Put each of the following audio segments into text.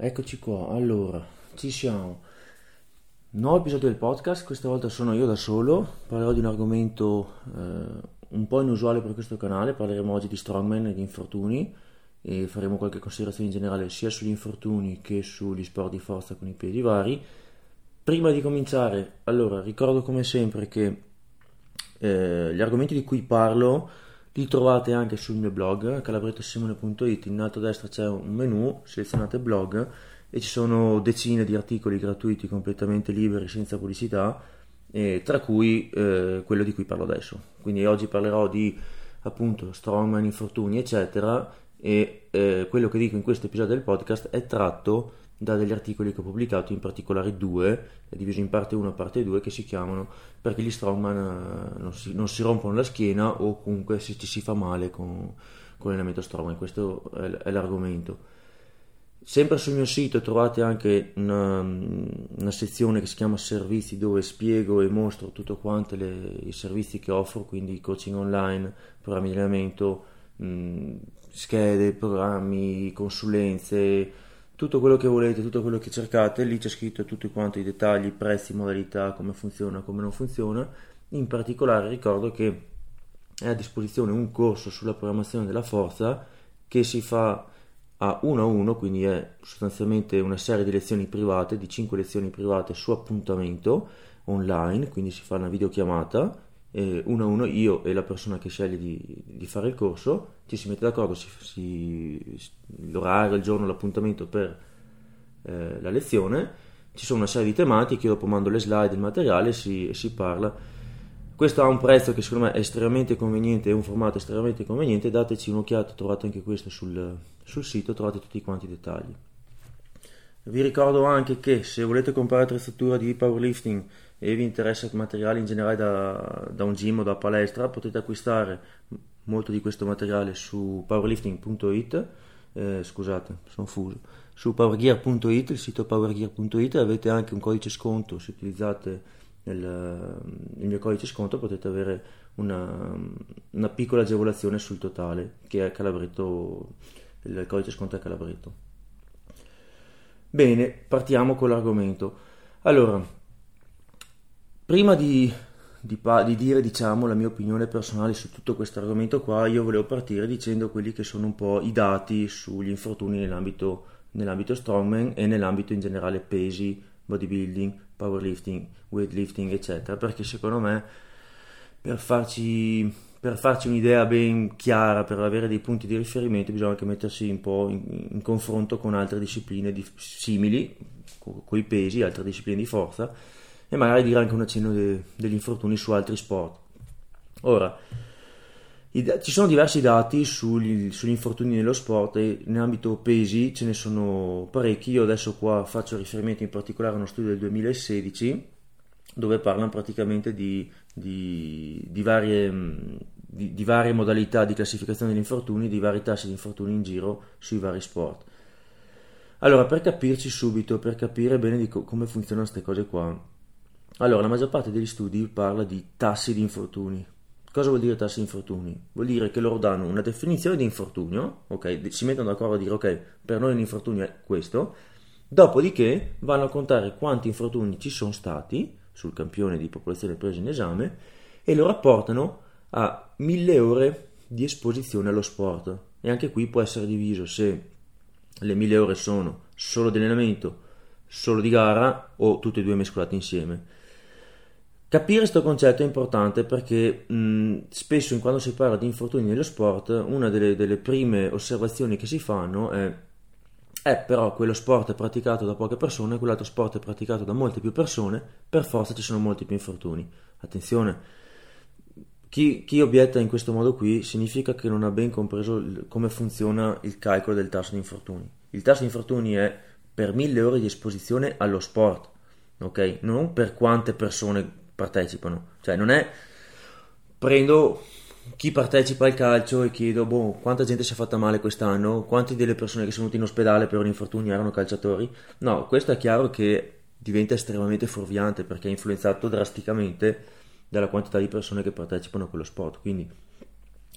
Eccoci qua, allora, ci siamo. Nuovo episodio del podcast, questa volta sono io da solo, parlerò di un argomento eh, un po' inusuale per questo canale, parleremo oggi di strongman e di infortuni e faremo qualche considerazione in generale sia sugli infortuni che sugli sport di forza con i piedi vari. Prima di cominciare, allora, ricordo come sempre che eh, gli argomenti di cui parlo li trovate anche sul mio blog calabrettosimone.it, in alto a destra c'è un menu, selezionate blog e ci sono decine di articoli gratuiti completamente liberi senza pubblicità, eh, tra cui eh, quello di cui parlo adesso. Quindi oggi parlerò di appunto strongman, infortuni eccetera e eh, quello che dico in questo episodio del podcast è tratto da degli articoli che ho pubblicato, in particolare due, diviso in parte 1 e parte 2, che si chiamano Perché gli strongman eh, non si, non si rompono la schiena o comunque se ci si fa male con, con l'elemento strongman. Questo è, è, l'argomento. Sempre sul mio sito trovate anche una, una, sezione che si chiama servizi dove spiego e mostro tutto quanto le, i servizi che offro, quindi coaching online, programmi di allenamento, mh, schede, programmi, consulenze, tutto quello che volete, tutto quello che cercate, lì c'è scritto tutti quanti i dettagli, prezzi, modalità, come funziona, come non funziona. In particolare ricordo che è a disposizione un corso sulla programmazione della forza che si fa a uno a uno, quindi è sostanzialmente una serie di lezioni private, di 5 lezioni private su appuntamento online, quindi si fa una videochiamata eh, uno a uno io e la persona che sceglie di, di fare il corso ci si mette d'accordo si, si, l'orario, il giorno, l'appuntamento per eh, la lezione ci sono una serie di tematiche io dopo mando le slide, il materiale e si, si parla. Questo ha un prezzo che secondo me è estremamente conveniente è un formato estremamente conveniente dateci un'occhiata, trovate anche questo sul, sul sito trovate tutti quanti i dettagli. Vi ricordo anche che se volete comprare attrezzatura di powerlifting e vi interessa materiale in generale da, da un gym o da palestra, potete acquistare molto di questo materiale su powerlifting.it, eh, scusate, sono fuso, su powergear.it, il sito powergear.it, avete anche un codice sconto, se utilizzate il, il mio codice sconto potete avere una, una, piccola agevolazione sul totale, che è Calabretto, il codice sconto è Calabretto. Bene, partiamo con l'argomento. Allora, prima di, di, di, dire diciamo, la mia opinione personale su tutto questo argomento qua, io volevo partire dicendo quelli che sono un po' i dati sugli infortuni nell'ambito, nell'ambito strongman e nell'ambito in generale pesi, bodybuilding, powerlifting, weightlifting, eccetera, perché secondo me per farci per farci un'idea ben chiara, per avere dei punti di riferimento, bisogna anche mettersi un po' in, in confronto con altre discipline di, simili, con, i pesi, altre discipline di forza, e magari dire anche un accenno de, degli infortuni su altri sport. Ora, i, ci sono diversi dati sugli, sugli, infortuni nello sport e in ambito pesi ce ne sono parecchi. Io adesso qua faccio riferimento in particolare a uno studio del 2016 dove parlano praticamente di, di, di, varie, di, di, varie, modalità di classificazione degli infortuni, di vari tassi di infortuni in giro sui vari sport. Allora, per capirci subito, per capire bene co- come funzionano queste cose qua, allora la maggior parte degli studi parla di tassi di infortuni. Cosa vuol dire tassi di infortuni? Vuol dire che loro danno una definizione di infortunio, ok? Si mettono d'accordo a dire ok, per noi l'infortunio è questo, dopodiché vanno a contare quanti infortuni ci sono stati sul campione di popolazione preso in esame e lo rapportano a 1000 ore di esposizione allo sport. E anche qui può essere diviso se le 1000 ore sono solo di allenamento, solo di gara o tutte e due mescolate insieme. Capire questo concetto è importante perché mh, spesso quando si parla di infortuni nello sport, una delle, delle prime osservazioni che si fanno è eh, però quello sport è praticato da poche persone, quell'altro sport è praticato da molte più persone, per forza ci sono molti più infortuni. Attenzione, chi, chi obietta in questo modo qui significa che non ha ben compreso il, come funziona il calcolo del tasso di infortuni. Il tasso di infortuni è per mille ore di esposizione allo sport, ok? Non per quante persone partecipano. Cioè non è prendo chi partecipa al calcio e chiedo boh, quanta gente si è fatta male quest'anno, quante delle persone che sono venute in ospedale per un infortunio erano calciatori. No, questo è chiaro che diventa estremamente fuorviante perché è influenzato drasticamente dalla quantità di persone che partecipano a quello sport. Quindi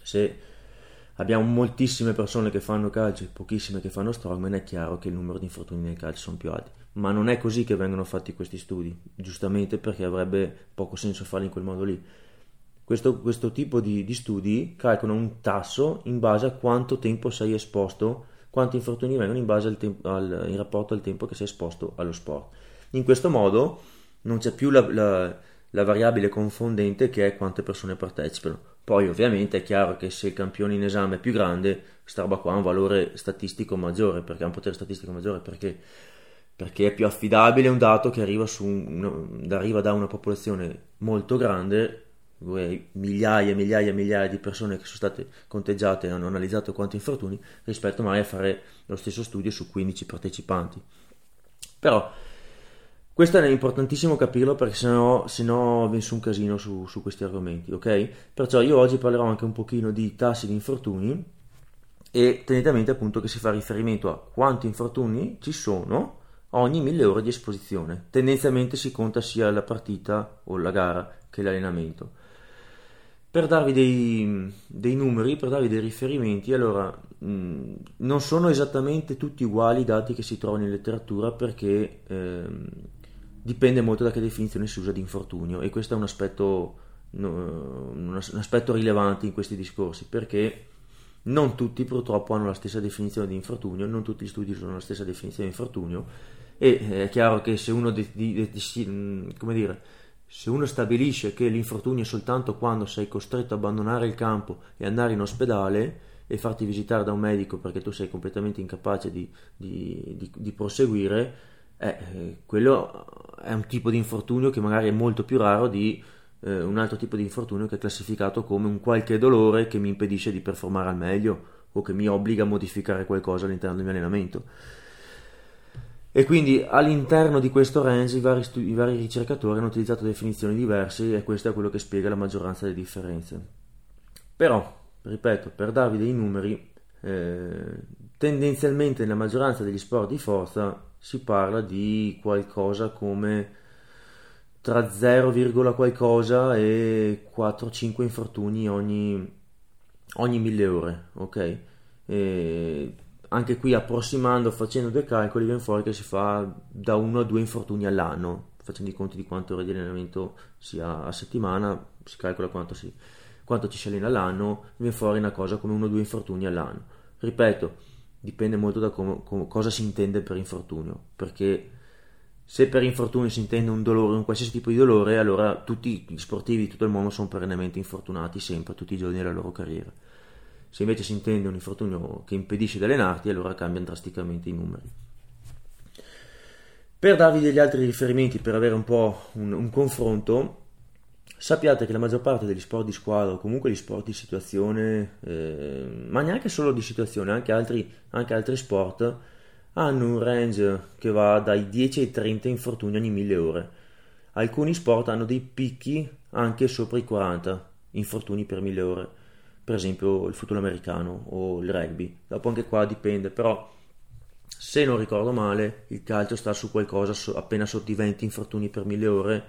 se abbiamo moltissime persone che fanno calcio e pochissime che fanno strongman, è chiaro che il numero di infortuni nel calcio sono più alti. Ma non è così che vengono fatti questi studi, giustamente perché avrebbe poco senso farli in quel modo lì. Questo, questo tipo di, di, studi calcolano un tasso in base a quanto tempo sei esposto, quanti infortuni vengono in base al tempo, al, in rapporto al tempo che sei esposto allo sport. In questo modo non c'è più la, la, la variabile confondente che è quante persone partecipano. Poi ovviamente è chiaro che se il campione in esame è più grande, questa roba qua ha un valore statistico maggiore, perché ha un potere statistico maggiore, perché, perché è più affidabile un dato che arriva, un, arriva da una popolazione molto grande migliaia e migliaia e migliaia di persone che sono state conteggiate e hanno analizzato quanti infortuni rispetto mai a fare lo stesso studio su 15 partecipanti. Però questo è importantissimo capirlo perché sennò, sennò viene su un casino su, su, questi argomenti, ok? Perciò io oggi parlerò anche un pochino di tassi di infortuni e tenetamente appunto che si fa riferimento a quanti infortuni ci sono ogni 1000 ore di esposizione. Tendenzialmente si conta sia la partita o la gara che l'allenamento. Per darvi dei, dei numeri, per darvi dei riferimenti, allora mh, non sono esattamente tutti uguali i dati che si trovano in letteratura perché ehm, dipende molto da che definizione si usa di infortunio e questo è un aspetto, no, un aspetto rilevante in questi discorsi perché non tutti purtroppo hanno la stessa definizione di infortunio, non tutti gli studi usano la stessa definizione di infortunio e eh, è chiaro che se uno di, di, di, come dire, se uno stabilisce che l'infortunio è soltanto quando sei costretto a abbandonare il campo e andare in ospedale e farti visitare da un medico perché tu sei completamente incapace di, proseguire, eh, quello è un tipo di infortunio che magari è molto più raro di eh, un altro tipo di infortunio che è classificato come un qualche dolore che mi impedisce di performare al meglio o che mi obbliga a modificare qualcosa all'interno del mio allenamento. E quindi all'interno di questo range i vari, studi- i vari ricercatori hanno utilizzato definizioni diverse e questo è quello che spiega la maggioranza delle differenze. Però, ripeto, per darvi dei numeri, eh, tendenzialmente nella maggioranza degli sport di forza si parla di qualcosa come tra 0, qualcosa e 4-5 infortuni ogni, ogni 1000 ore, ok? E anche qui approssimando, facendo dei calcoli, viene fuori che si fa da 1 a 2 infortuni all'anno, facendo i conti di quante ore di allenamento si ha a settimana, si calcola quanto, si, quanto ci si allena all'anno, viene fuori una cosa come 1 o 2 infortuni all'anno. Ripeto, dipende molto da come, come, cosa si intende per infortunio, perché se per infortunio si intende un dolore, un qualsiasi tipo di dolore, allora tutti gli sportivi di tutto il mondo sono perennemente infortunati sempre, tutti i giorni della loro carriera. Se invece si intende un infortunio che impedisce di allenarti, allora cambiano drasticamente i numeri. Per darvi degli altri riferimenti, per avere un po' un, un confronto, sappiate che la maggior parte degli sport di squadra o comunque gli sport di situazione, eh, ma neanche solo di situazione, anche altri, anche altri, sport, hanno un range che va dai 10 ai 30 infortuni ogni 1000 ore. Alcuni sport hanno dei picchi anche sopra i 40 infortuni per 1000 ore per esempio il football americano o il rugby. Dopo anche qua dipende, però se non ricordo male il calcio sta su qualcosa so, appena sotto i 20 infortuni per 1000 ore,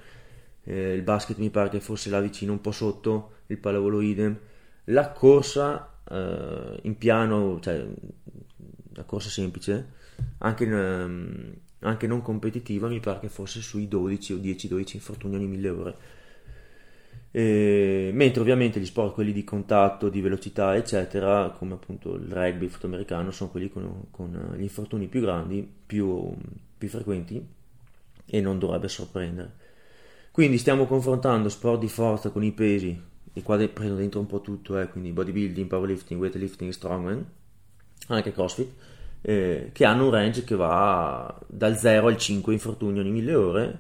eh, il basket mi pare che fosse là vicino un po' sotto, il pallavolo idem, la corsa eh, in piano, cioè la corsa semplice, anche, in, um, anche non competitiva mi pare che fosse sui 12 o 10-12 infortuni ogni 1000 ore e, mentre ovviamente gli sport, quelli di contatto, di velocità, eccetera, come appunto il rugby, il football americano, sono quelli con, con gli infortuni più grandi, più, più frequenti e non dovrebbe sorprendere. Quindi stiamo confrontando sport di forza con i pesi, e qua prendo dentro un po' tutto, eh, quindi bodybuilding, powerlifting, weightlifting, strongman, anche crossfit, eh, che hanno un range che va dal 0 al 5 infortuni ogni 1000 ore,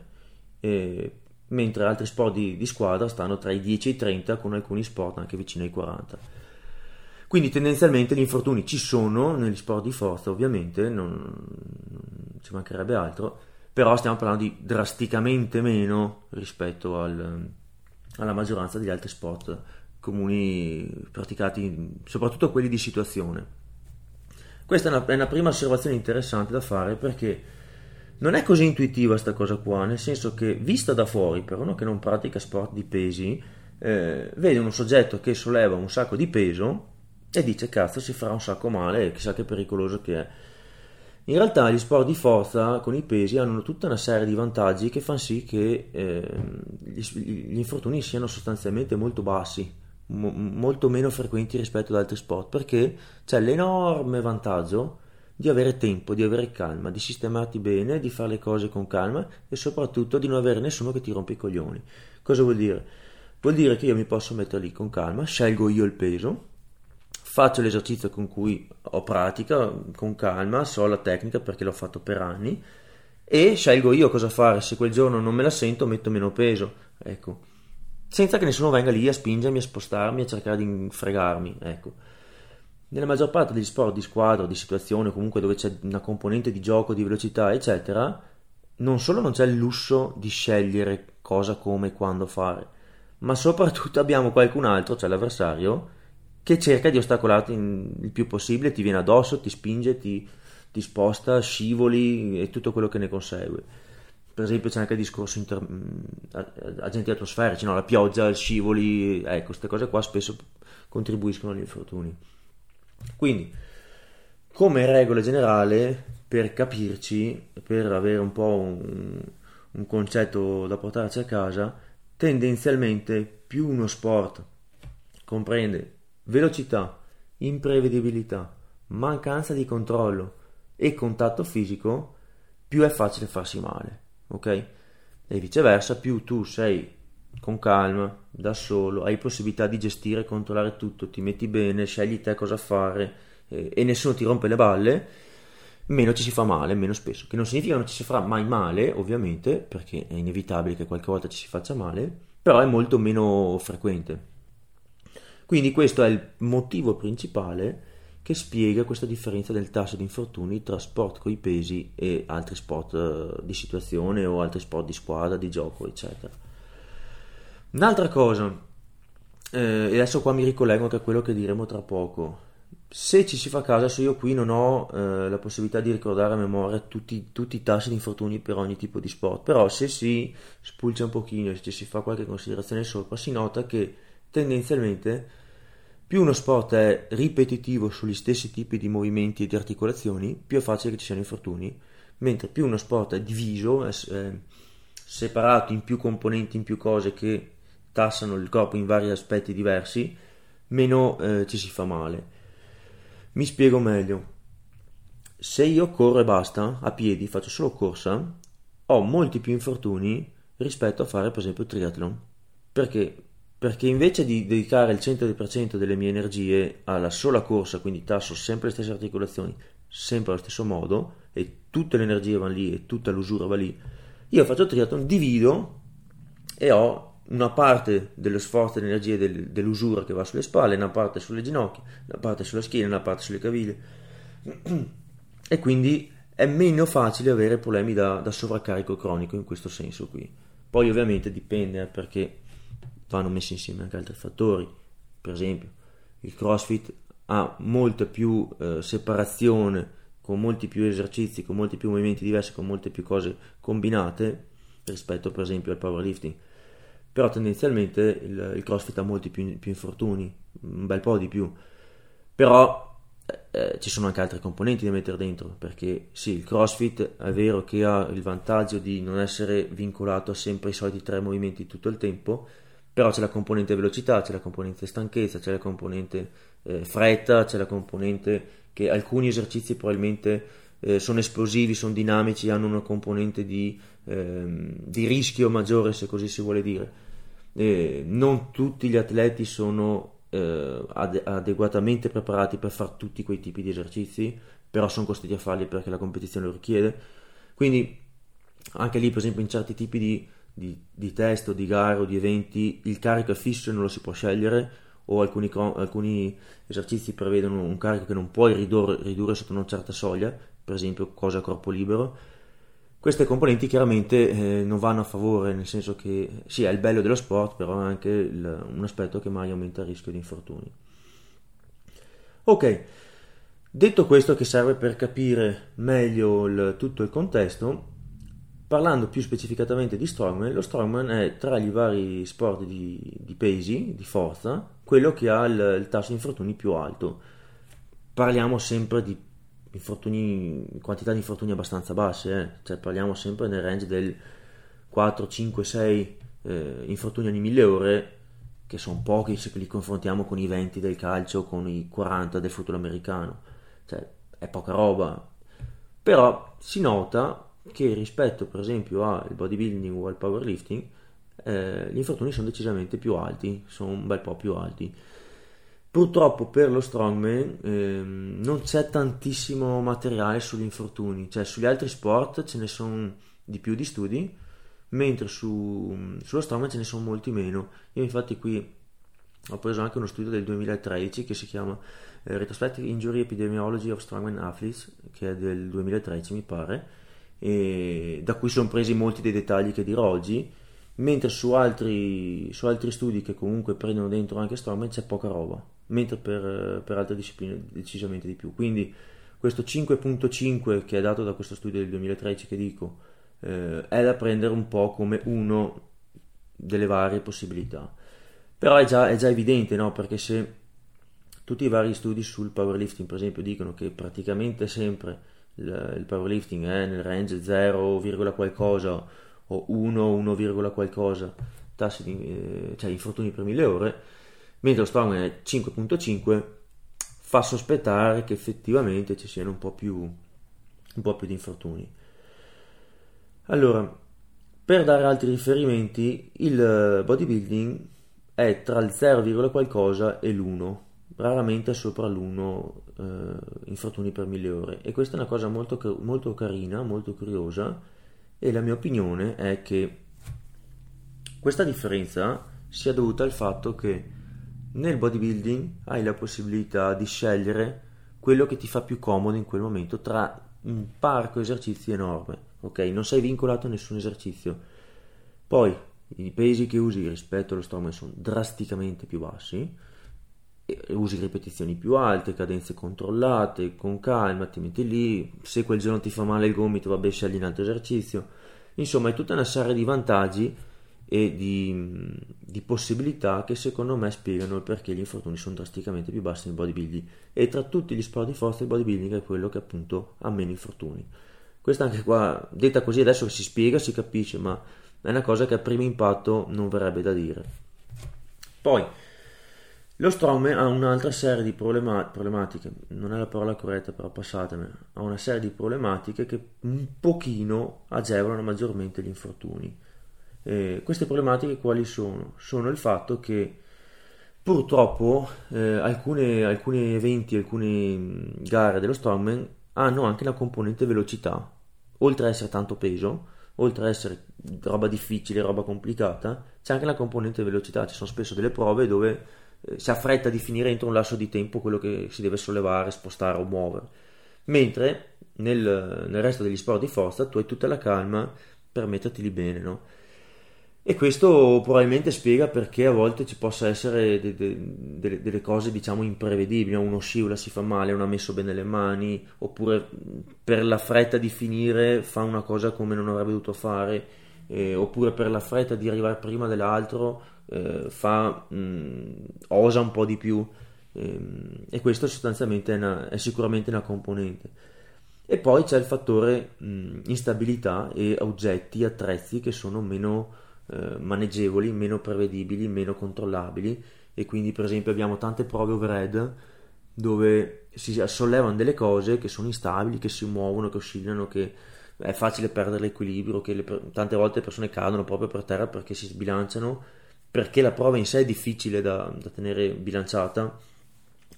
eh, mentre altri sport di, di, squadra stanno tra i 10 e i 30, con alcuni sport anche vicino ai 40. Quindi tendenzialmente gli infortuni ci sono negli sport di forza, ovviamente, non, ci mancherebbe altro, però stiamo parlando di drasticamente meno rispetto al, alla maggioranza degli altri sport comuni praticati, soprattutto quelli di situazione. Questa è una, è una prima osservazione interessante da fare perché non è così intuitiva questa cosa qua, nel senso che vista da fuori, per uno che non pratica sport di pesi, eh, vede un soggetto che solleva un sacco di peso e dice cazzo si farà un sacco male, chissà che pericoloso che è. In realtà gli sport di forza con i pesi hanno tutta una serie di vantaggi che fanno sì che eh, gli, infortuni siano sostanzialmente molto bassi, mo, molto meno frequenti rispetto ad altri sport, perché c'è l'enorme vantaggio di avere tempo, di avere calma, di sistemarti bene, di fare le cose con calma e soprattutto di non avere nessuno che ti rompe i coglioni. Cosa vuol dire? Vuol dire che io mi posso mettere lì con calma, scelgo io il peso, faccio l'esercizio con cui ho pratica, con calma, so la tecnica perché l'ho fatto per anni e scelgo io cosa fare, se quel giorno non me la sento metto meno peso, ecco, senza che nessuno venga lì a spingermi, a spostarmi, a cercare di fregarmi, ecco. Nella maggior parte degli sport di squadra, di situazione, comunque dove c'è una componente di gioco, di velocità, eccetera, non solo non c'è il lusso di scegliere cosa, come e quando fare, ma soprattutto abbiamo qualcun altro, cioè l'avversario, che cerca di ostacolarti il più possibile, ti viene addosso, ti spinge, ti, ti sposta, scivoli e tutto quello che ne consegue. Per esempio c'è anche il discorso inter... agenti atmosferici, no? la pioggia, il scivoli, ecco, queste cose qua spesso contribuiscono agli infortuni. Quindi, come regola generale, per capirci, per avere un po' un, un concetto da portarci a casa, tendenzialmente più uno sport comprende velocità, imprevedibilità, mancanza di controllo e contatto fisico, più è facile farsi male, ok? E viceversa, più tu sei con calma, da solo, hai possibilità di gestire e controllare tutto, ti metti bene, scegli te cosa fare eh, e nessuno ti rompe le balle, meno ci si fa male, meno spesso. Che non significa che non ci si farà mai male, ovviamente, perché è inevitabile che qualche volta ci si faccia male, però è molto meno frequente. Quindi questo è il motivo principale che spiega questa differenza del tasso di infortuni tra sport coi pesi e altri sport eh, di situazione o altri sport di squadra, di gioco, eccetera. Un'altra cosa, eh, e adesso qua mi ricollego anche a quello che diremo tra poco. Se ci si fa caso, adesso io qui non ho eh, la possibilità di ricordare a memoria tutti, tutti, i tassi di infortuni per ogni tipo di sport, però se si spulcia un pochino se ci si fa qualche considerazione sopra, si nota che tendenzialmente più uno sport è ripetitivo sugli stessi tipi di movimenti e di articolazioni, più è facile che ci siano infortuni, mentre più uno sport è diviso, è, è separato in più componenti, in più cose che tassano il corpo in vari aspetti diversi, meno eh, ci si fa male. Mi spiego meglio. Se io corro e basta, a piedi, faccio solo corsa, ho molti più infortuni rispetto a fare per esempio triathlon. Perché? perché invece di dedicare il 100% delle mie energie alla sola corsa, quindi tasso sempre le stesse articolazioni, sempre allo stesso modo, e tutte le energie vanno lì e tutta l'usura va lì, io faccio triathlon, divido e ho una parte dello sforzo e dell'energia del, dell'usura che va sulle spalle, una parte sulle ginocchia, una parte sulla schiena, una parte sulle caviglie. E quindi è meno facile avere problemi da, da sovraccarico cronico in questo senso qui. Poi ovviamente dipende eh, perché vanno messi insieme anche altri fattori, per esempio il CrossFit ha molta più eh, separazione, con molti più esercizi, con molti più movimenti diversi, con molte più cose combinate rispetto per esempio al powerlifting. Però tendenzialmente il, il CrossFit ha molti più, più, infortuni, un bel po' di più. Però eh, eh, ci sono anche altre componenti da mettere dentro, perché sì, il CrossFit è vero che ha il vantaggio di non essere vincolato sempre i soliti tre movimenti tutto il tempo, però c'è la componente velocità, c'è la componente stanchezza, c'è la componente eh, fretta, c'è la componente che alcuni esercizi probabilmente eh, sono esplosivi, sono dinamici, hanno una componente di, eh, di rischio maggiore, se così si vuole dire. non tutti gli atleti sono eh, ade- adeguatamente preparati per fare tutti quei tipi di esercizi, però sono costretti a farli perché la competizione lo richiede. Quindi anche lì, per esempio, in certi tipi di di, di test o di gare o di eventi il carico è fisso e non lo si può scegliere o alcuni, alcuni esercizi prevedono un carico che non puoi ridurre, ridurre, sotto una certa soglia, per esempio cose a corpo libero. Queste componenti chiaramente eh, non vanno a favore, nel senso che sì, è il bello dello sport, però è anche il, un aspetto che mai aumenta il rischio di infortuni. Ok, detto questo che serve per capire meglio il, tutto il contesto, Parlando più specificatamente di strongman, lo strongman è tra i vari sport di, di pesi, di forza, quello che ha il, il, tasso di infortuni più alto. Parliamo sempre di quantità di infortuni abbastanza basse, eh? cioè parliamo sempre nel range del 4, 5, 6 eh, infortuni ogni 1000 ore, che sono pochi se li confrontiamo con i 20 del calcio, con i 40 del football americano, cioè è poca roba. Però si nota che rispetto per esempio al bodybuilding o al powerlifting eh, gli infortuni sono decisamente più alti, sono un bel po' più alti. Purtroppo per lo strongman ehm, non c'è tantissimo materiale sugli infortuni, cioè sugli altri sport ce ne sono di più di studi, mentre su, sullo strongman ce ne sono molti meno. Io infatti qui ho preso anche uno studio del 2013 che si chiama eh, Retrospective Injury Epidemiology of Strongman Athletes, che è del 2013 mi pare, da cui sono presi molti dei dettagli che dirò oggi, mentre su altri, su altri studi che comunque prendono dentro anche Strongman c'è poca roba, mentre per, per altre discipline decisamente di più. Quindi questo 5.5 che è dato da questo studio del 2013 che dico eh, è da prendere un po' come uno delle varie possibilità. Però è già, è già evidente, no? Perché se tutti i vari studi sul powerlifting, per esempio, dicono che praticamente sempre il, il powerlifting è nel range 0, qualcosa o 1, 1, qualcosa tassi di eh, cioè infortuni per 1000 ore, mentre lo strongman è 5.5, fa sospettare che effettivamente ci siano un po' più, un po' più di infortuni. Allora, per dare altri riferimenti, il bodybuilding è tra il 0, qualcosa e l'1 raramente sopra l'1 eh, infortuni per mille ore. E questa è una cosa molto, molto carina, molto curiosa. E la mia opinione è che questa differenza sia dovuta al fatto che nel bodybuilding hai la possibilità di scegliere quello che ti fa più comodo in quel momento tra un parco esercizi enorme, ok? Non sei vincolato a nessun esercizio. Poi i pesi che usi rispetto allo strongman sono drasticamente più bassi usi ripetizioni più alte, cadenze controllate, con calma, ti metti lì, se quel giorno ti fa male il gomito, vabbè, scegli un altro esercizio. Insomma, è tutta una serie di vantaggi e di, di, possibilità che secondo me spiegano il perché gli infortuni sono drasticamente più bassi nel bodybuilding. E tra tutti gli sport di forza il bodybuilding è quello che appunto ha meno infortuni. Questa anche qua, detta così adesso si spiega, si capisce, ma è una cosa che a primo impatto non verrebbe da dire. Poi, lo strongman ha un'altra serie di problema- problematiche, non è la parola corretta però passatemi, ha una serie di problematiche che un pochino agevolano maggiormente gli infortuni. Eh, queste problematiche quali sono? Sono il fatto che purtroppo eh, alcune, alcuni eventi, alcune gare dello strongman hanno anche la componente velocità, oltre ad essere tanto peso, oltre ad essere roba difficile, roba complicata, c'è anche la componente velocità, ci sono spesso delle prove dove eh, si ha fretta di finire entro un lasso di tempo quello che si deve sollevare, spostare o muovere. Mentre nel, nel resto degli sport di forza tu hai tutta la calma per metterti lì bene, no? E questo probabilmente spiega perché a volte ci possa essere de, de, de, delle cose diciamo imprevedibili, uno scivola, si fa male, non ha messo bene le mani, oppure per la fretta di finire fa una cosa come non avrebbe dovuto fare, eh, oppure per la fretta di arrivare prima dell'altro eh, fa, mh, osa un po' di più ehm, e questo sostanzialmente è, una, è, sicuramente una componente. E poi c'è il fattore mh, instabilità e oggetti, attrezzi che sono meno eh, maneggevoli, meno prevedibili, meno controllabili. E quindi per esempio abbiamo tante prove overhead dove si sollevano delle cose che sono instabili, che si muovono, che oscillano, che è facile perdere l'equilibrio, che le, tante volte le persone cadono proprio per terra perché si sbilanciano perché la prova in sé è difficile da, da tenere bilanciata,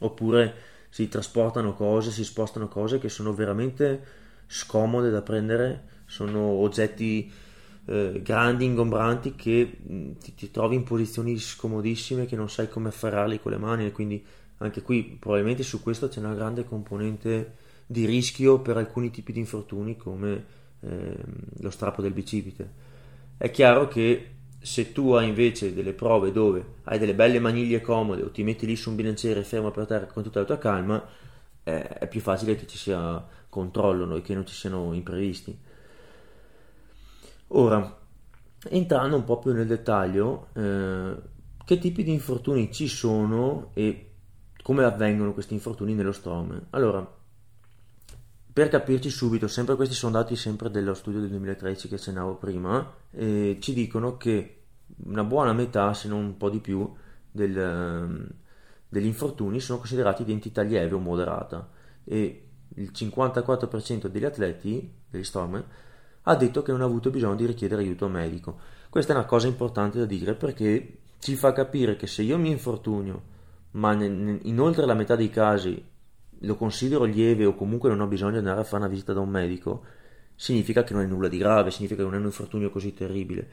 oppure si trasportano cose, si spostano cose che sono veramente scomode da prendere, sono oggetti eh, grandi, ingombranti che mh, ti, ti, trovi in posizioni scomodissime che non sai come afferrarli con le mani quindi anche qui probabilmente su questo c'è una grande componente di rischio per alcuni tipi di infortuni come eh, lo strappo del bicipite. È chiaro che se tu hai invece delle prove dove hai delle belle maniglie comode o ti metti lì su un bilanciere fermo per terra con tutta la tua calma, eh, è più facile che ci sia controllo e che non ci siano imprevisti. Ora, entrando un po' più nel dettaglio, eh, che tipi di infortuni ci sono e come avvengono questi infortuni nello strongman? Allora, per capirci subito, sempre questi sono dati sempre dello studio del 2013 che accennavo prima, eh, ci dicono che una buona metà, se non un po' di più, del, degli infortuni sono considerati di entità lieve o moderata e il 54% degli atleti, degli strongman, ha detto che non ha avuto bisogno di richiedere aiuto medico. Questa è una cosa importante da dire perché ci fa capire che se io mi infortunio, ma in oltre la metà dei casi lo considero lieve o comunque non ho bisogno di andare a fare una visita da un medico, significa che non è nulla di grave, significa che non è un infortunio così terribile.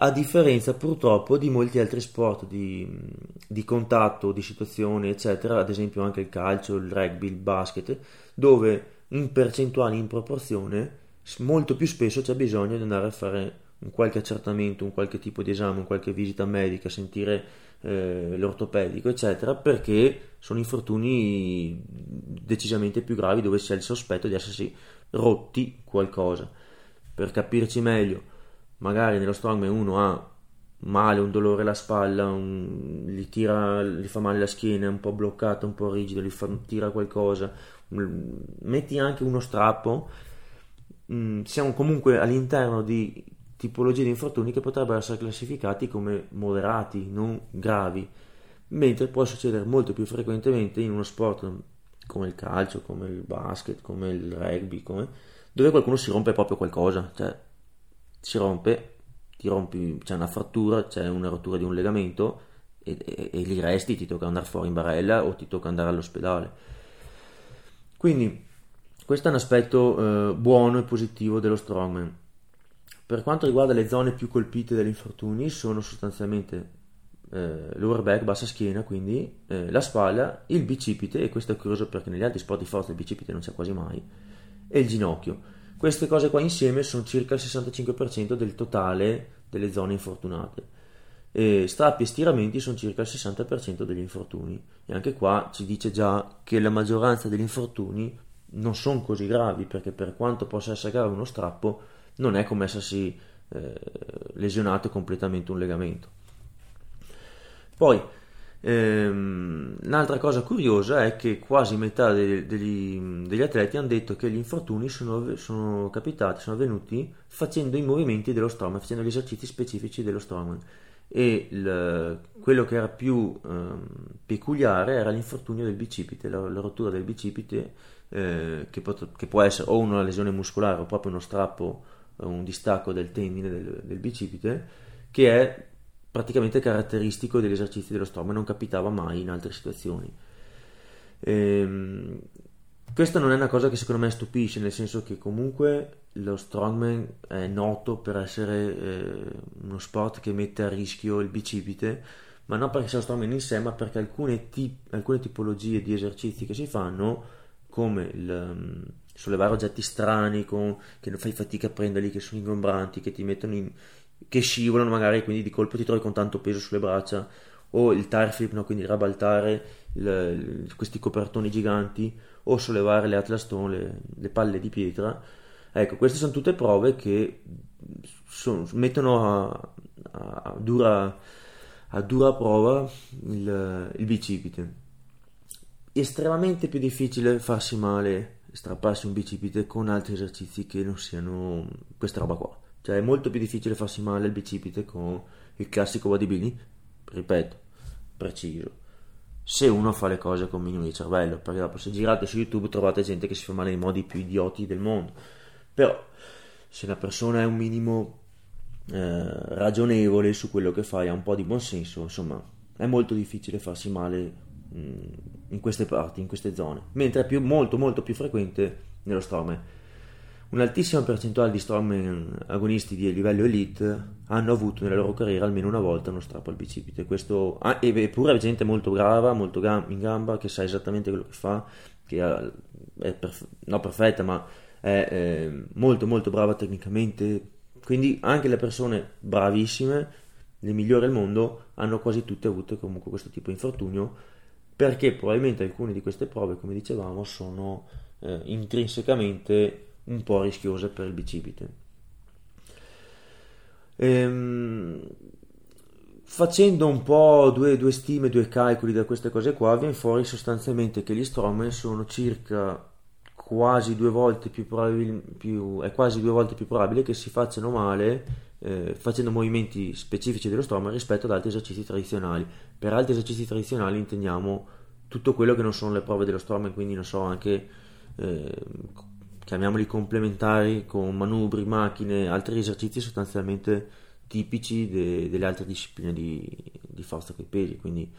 A differenza purtroppo di molti altri sport di, di contatto, di situazioni, eccetera, ad esempio anche il calcio, il rugby, il basket, dove in percentuale, in proporzione, molto più spesso c'è bisogno di andare a fare un qualche accertamento, un qualche tipo di esame, un qualche visita medica, sentire eh, l'ortopedico, eccetera, perché sono infortuni decisamente più gravi dove c'è il sospetto di essersi rotti qualcosa. Per capirci meglio, magari nello strongman uno ha male, un dolore alla spalla, un, gli, tira, gli fa male la schiena, è un po' bloccato, un po' rigido, gli fa, tira qualcosa, metti anche uno strappo, mm, siamo comunque all'interno di tipologie di infortuni che potrebbero essere classificati come moderati, non gravi, mentre può succedere molto più frequentemente in uno sport come il calcio, come il basket, come il rugby, come... dove qualcuno si rompe proprio qualcosa, cioè si rompe, rompi, c'è una frattura, c'è una rottura di un legamento e, e, e lì resti, ti tocca andare fuori in barella o ti tocca andare all'ospedale. Quindi questo è un aspetto eh, buono e positivo dello strongman per quanto riguarda le zone più colpite dagli infortuni sono sostanzialmente eh, lower back, bassa schiena, quindi eh, la spalla, il bicipite, e questo è curioso perché negli altri sport di forza il bicipite non c'è quasi mai, e il ginocchio. Queste cose qua insieme sono circa il 65% del totale delle zone infortunate. E strappi e stiramenti sono circa il 60% degli infortuni. E anche qua ci dice già che la maggioranza degli infortuni non sono così gravi perché per quanto possa essere grave uno strappo, non è come essersi eh, lesionato completamente un legamento. Poi, ehm, un'altra cosa curiosa è che quasi metà degli, degli, degli atleti hanno detto che gli infortuni sono, sono, capitati, sono avvenuti facendo i movimenti dello strongman, facendo gli esercizi specifici dello strongman. E il, quello che era più ehm, peculiare era l'infortunio del bicipite, la, la rottura del bicipite, eh, che, pot- che può essere o una lesione muscolare o proprio uno strappo un distacco del tendine del, del bicipite che è praticamente caratteristico degli esercizi dello strongman, non capitava mai in altre situazioni. Ehm, questa non è una cosa che secondo me stupisce, nel senso che comunque lo strongman è noto per essere eh, uno sport che mette a rischio il bicipite, ma non perché sia lo strongman in sé, ma perché alcune, tip- alcune tipologie di esercizi che si fanno, come il sollevare oggetti strani con, che non fai fatica a prenderli, che sono ingombranti, che ti mettono in, che scivolano magari, quindi di colpo ti trovi con tanto peso sulle braccia, o il tire flip, no? quindi rabaltare il, questi copertoni giganti, o sollevare le Atlas Stone, le, le, palle di pietra. Ecco, queste sono tutte prove che sono, mettono a, a, dura, a, dura, prova il, il bicipite. Estremamente più difficile farsi male strapparsi un bicipite con altri esercizi che non siano questa roba qua. Cioè è molto più difficile farsi male al bicipite con il classico bodybuilding, ripeto, preciso. Se uno fa le cose con minimo di cervello, perché dopo se girate su YouTube trovate gente che si fa male nei modi più idioti del mondo. Però se una persona è un minimo eh, ragionevole su quello che fa e ha un po' di buonsenso, insomma, è molto difficile farsi male in queste parti, in queste zone, mentre è più, molto molto più frequente nello strongman. Un'altissima percentuale di strongman agonisti di livello elite hanno avuto nella loro carriera almeno una volta uno strappo al bicipite. Questo, ah, eppure è gente molto brava, molto in gamba, che sa esattamente quello che fa, che è perf- no, perfetta, ma è eh, molto molto brava tecnicamente. Quindi anche le persone bravissime, le migliori al mondo, hanno quasi tutte avuto comunque questo tipo di infortunio perché probabilmente alcune di queste prove, come dicevamo, sono eh, intrinsecamente un po' rischiose per il bicipite. Ehm, facendo un po' due, due, stime, due calcoli da queste cose qua, viene fuori sostanzialmente che gli strongman sono circa quasi due volte più probabile, più, è quasi due volte più probabile che si facciano male eh, facendo movimenti specifici dello strongman rispetto ad altri esercizi tradizionali. Per altri esercizi tradizionali intendiamo tutto quello che non sono le prove dello strongman, quindi non so, anche eh, chiamiamoli complementari con manubri, macchine, altri esercizi sostanzialmente tipici de, delle altre discipline di, di forza coi pesi, quindi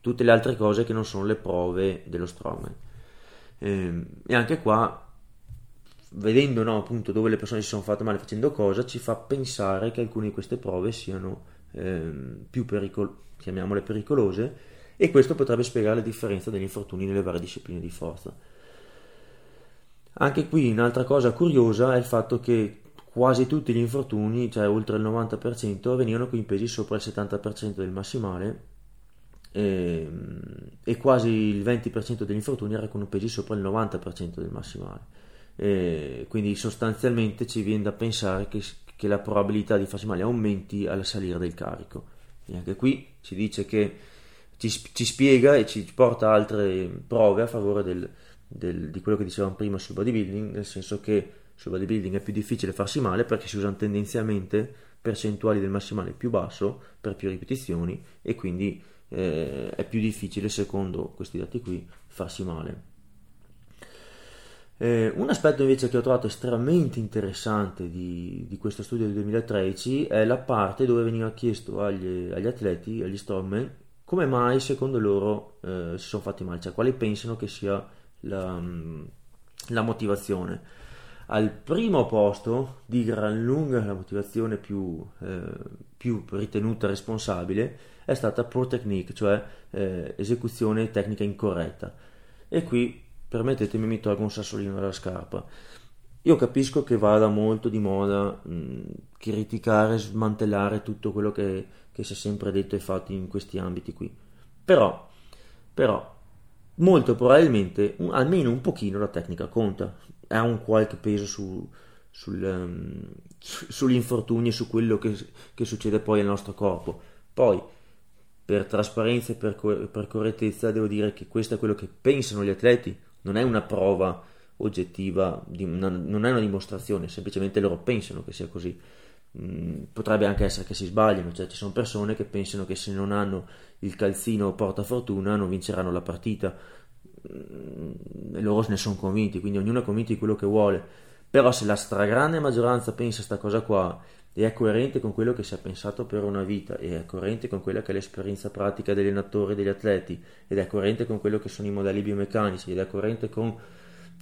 tutte le altre cose che non sono le prove dello strongman. Eh, e anche qua vedendo no, appunto dove le persone si sono fatte male facendo cosa, ci fa pensare che alcune di queste prove siano ehm, più pericol- chiamiamole pericolose e questo potrebbe spiegare la differenza degli infortuni nelle varie discipline di forza. Anche qui un'altra cosa curiosa è il fatto che quasi tutti gli infortuni, cioè oltre il 90%, venivano con i pesi sopra il 70% del massimale e, ehm, e quasi il 20% degli infortuni era con pesi sopra il 90% del massimale. E quindi sostanzialmente ci viene da pensare che, che la probabilità di farsi male aumenti al salire del carico. E anche qui ci dice che ci, ci, spiega e ci porta altre prove a favore del, del, di quello che dicevamo prima sul bodybuilding, nel senso che sul bodybuilding è più difficile farsi male perché si usano tendenzialmente percentuali del massimale più basso per più ripetizioni e quindi eh, è più difficile secondo questi dati qui farsi male. Eh, un aspetto invece che ho trovato estremamente interessante di, di, questo studio del 2013 è la parte dove veniva chiesto agli, agli atleti, agli strongman, come mai secondo loro eh, si sono fatti male, cioè quali pensano che sia la, la motivazione. Al primo posto, di gran lunga la motivazione più, eh, più ritenuta responsabile è stata poor technique, cioè eh, esecuzione tecnica incorretta. E qui permettetemi mi tolgo un sassolino dalla scarpa. Io capisco che vada molto di moda mh, criticare, smantellare tutto quello che, che, si è sempre detto e fatto in questi ambiti qui. Però, però molto probabilmente un, almeno un pochino la tecnica conta, ha un qualche peso su, sul, um, su, sugli infortuni e su quello che, che, succede poi al nostro corpo. Poi, per trasparenza e per, per correttezza, devo dire che questo è quello che pensano gli atleti, non è una prova oggettiva, non è una dimostrazione, semplicemente loro pensano che sia così. Mm, potrebbe anche essere che si sbagliano, cioè ci sono persone che pensano che se non hanno il calzino porta fortuna non vinceranno la partita mm, e loro ne sono convinti, quindi ognuno è convinto di quello che vuole. Però se la stragrande maggioranza pensa questa cosa qua e è coerente con quello che si è pensato per una vita e è coerente con quella che è l'esperienza pratica degli allenatori e degli atleti ed è coerente con quello che sono i modelli biomeccanici ed è coerente con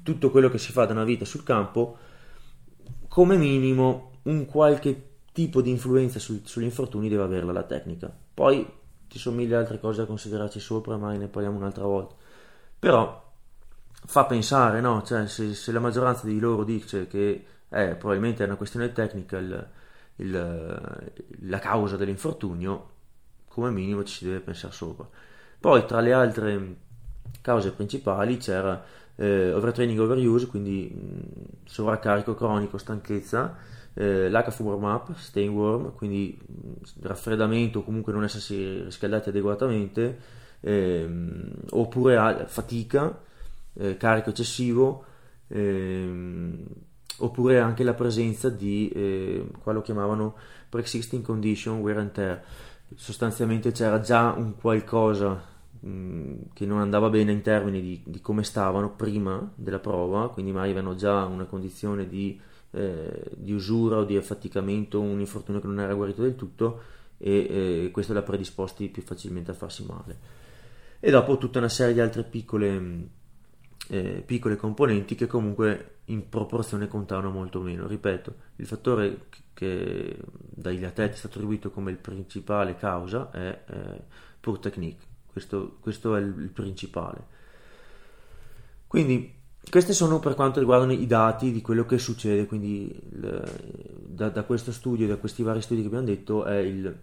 tutto quello che si fa da una vita sul campo, come minimo un qualche tipo di influenza su, sugli infortuni deve averla la tecnica. Poi ci sono mille altre cose da considerarci sopra, ma ne parliamo un'altra volta. Però fa pensare, no? Cioè, se, se la maggioranza di loro dice che eh, probabilmente è una questione tecnica il, il, la causa dell'infortunio, come minimo ci si deve pensare sopra. Poi tra le altre cause principali c'era eh, overtraining overuse, quindi mh, sovraccarico cronico, stanchezza, eh, l'HF warm up, staying warm, quindi mh, raffreddamento o comunque non essersi riscaldati adeguatamente, ehm, oppure fatica, eh, carico eccessivo, ehm, oppure anche la presenza di, eh, qua lo chiamavano pre-existing condition wear and tear, sostanzialmente c'era già un qualcosa mh, mm, che non andava bene in termini di, di, come stavano prima della prova, quindi magari avevano già una condizione di, eh, di usura o di affaticamento, un infortunio che non era guarito del tutto e eh, questo li ha predisposti più facilmente a farsi male. E dopo tutta una serie di altre piccole eh, piccole componenti che comunque in proporzione contavano molto meno. Ripeto, il fattore che dagli atleti è stato attribuito come il principale causa è eh, poor technique, questo, questo è il, il, principale. Quindi questi sono per quanto riguardano i dati di quello che succede, quindi il, da, da, questo studio, da questi vari studi che abbiamo detto, è il,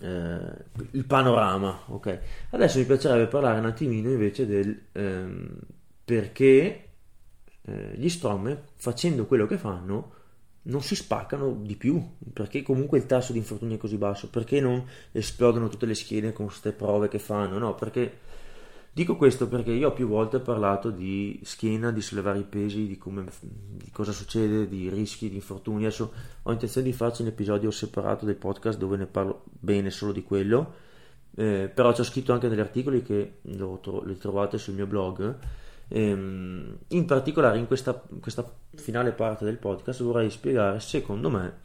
eh, il panorama. Okay? Adesso mi piacerebbe parlare un attimino invece del, ehm, perché eh, gli strongman facendo quello che fanno non si spaccano di più, perché comunque il tasso di infortunio è così basso, perché non esplodono tutte le schiene con queste prove che fanno, no, perché dico questo perché io ho più volte parlato di schiena, di sollevare i pesi, di, come, di cosa succede, di rischi, di infortuni, adesso ho intenzione di farci un episodio separato del podcast dove ne parlo bene solo di quello, eh, però ci ho scritto anche degli articoli che li trovate sul mio blog, Ehm, in particolare in questa, questa, finale parte del podcast vorrei spiegare secondo me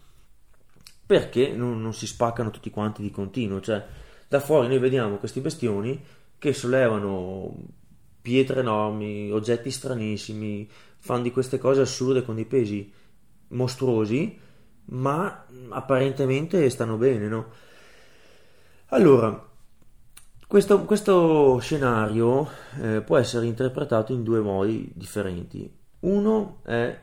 perché non, non, si spaccano tutti quanti di continuo cioè da fuori noi vediamo questi bestioni che sollevano pietre enormi oggetti stranissimi fanno di queste cose assurde con dei pesi mostruosi ma apparentemente stanno bene no? allora questo, questo scenario eh, può essere interpretato in due modi differenti. Uno è,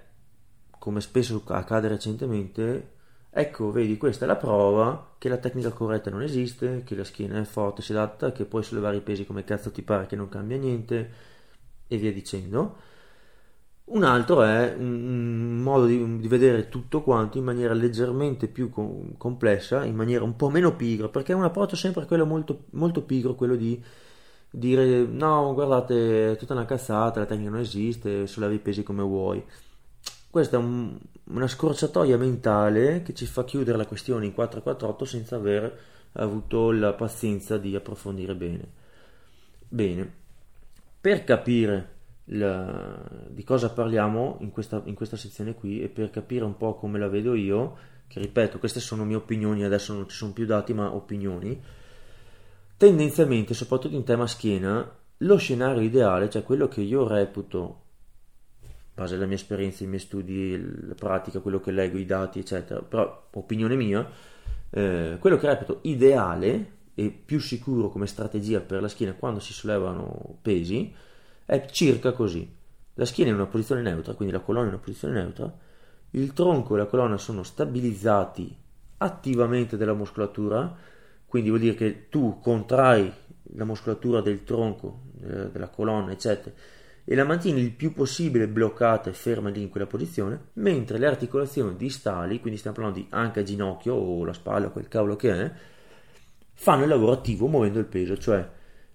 come spesso accade recentemente, ecco, vedi, questa è la prova che la tecnica corretta non esiste, che la schiena è forte, si adatta, che puoi sollevare i pesi come cazzo ti pare, che non cambia niente, e via dicendo. Un altro è un modo di, di, vedere tutto quanto in maniera leggermente più com- complessa, in maniera un po' meno pigra, perché è un approccio sempre quello molto, molto pigro, quello di dire no, guardate, è tutta una cazzata, la tecnica non esiste, sollevi i pesi come vuoi. Questa è un, una scorciatoia mentale che ci fa chiudere la questione in 448 senza aver avuto la pazienza di approfondire bene. Bene, per capire la, di cosa parliamo in questa, in questa sezione qui e per capire un po' come la vedo io, che ripeto, queste sono mie opinioni, adesso non ci sono più dati, ma opinioni, tendenzialmente, soprattutto in tema schiena, lo scenario ideale, cioè quello che io reputo, base alla mia esperienza, i miei studi, la pratica, quello che leggo, i dati, eccetera, però opinione mia, eh, quello che reputo ideale e più sicuro come strategia per la schiena quando si sollevano pesi, è circa così. La schiena è in una posizione neutra, quindi la colonna è in una posizione neutra, il tronco e la colonna sono stabilizzati attivamente dalla muscolatura, quindi vuol dire che tu contrai la muscolatura del tronco, eh, della colonna, eccetera, e la mantieni il più possibile bloccata e ferma lì in quella posizione, mentre le articolazioni distali, quindi stiamo parlando di anche ginocchio o la spalla, quel cavolo che è, fanno il lavoro attivo muovendo il peso, cioè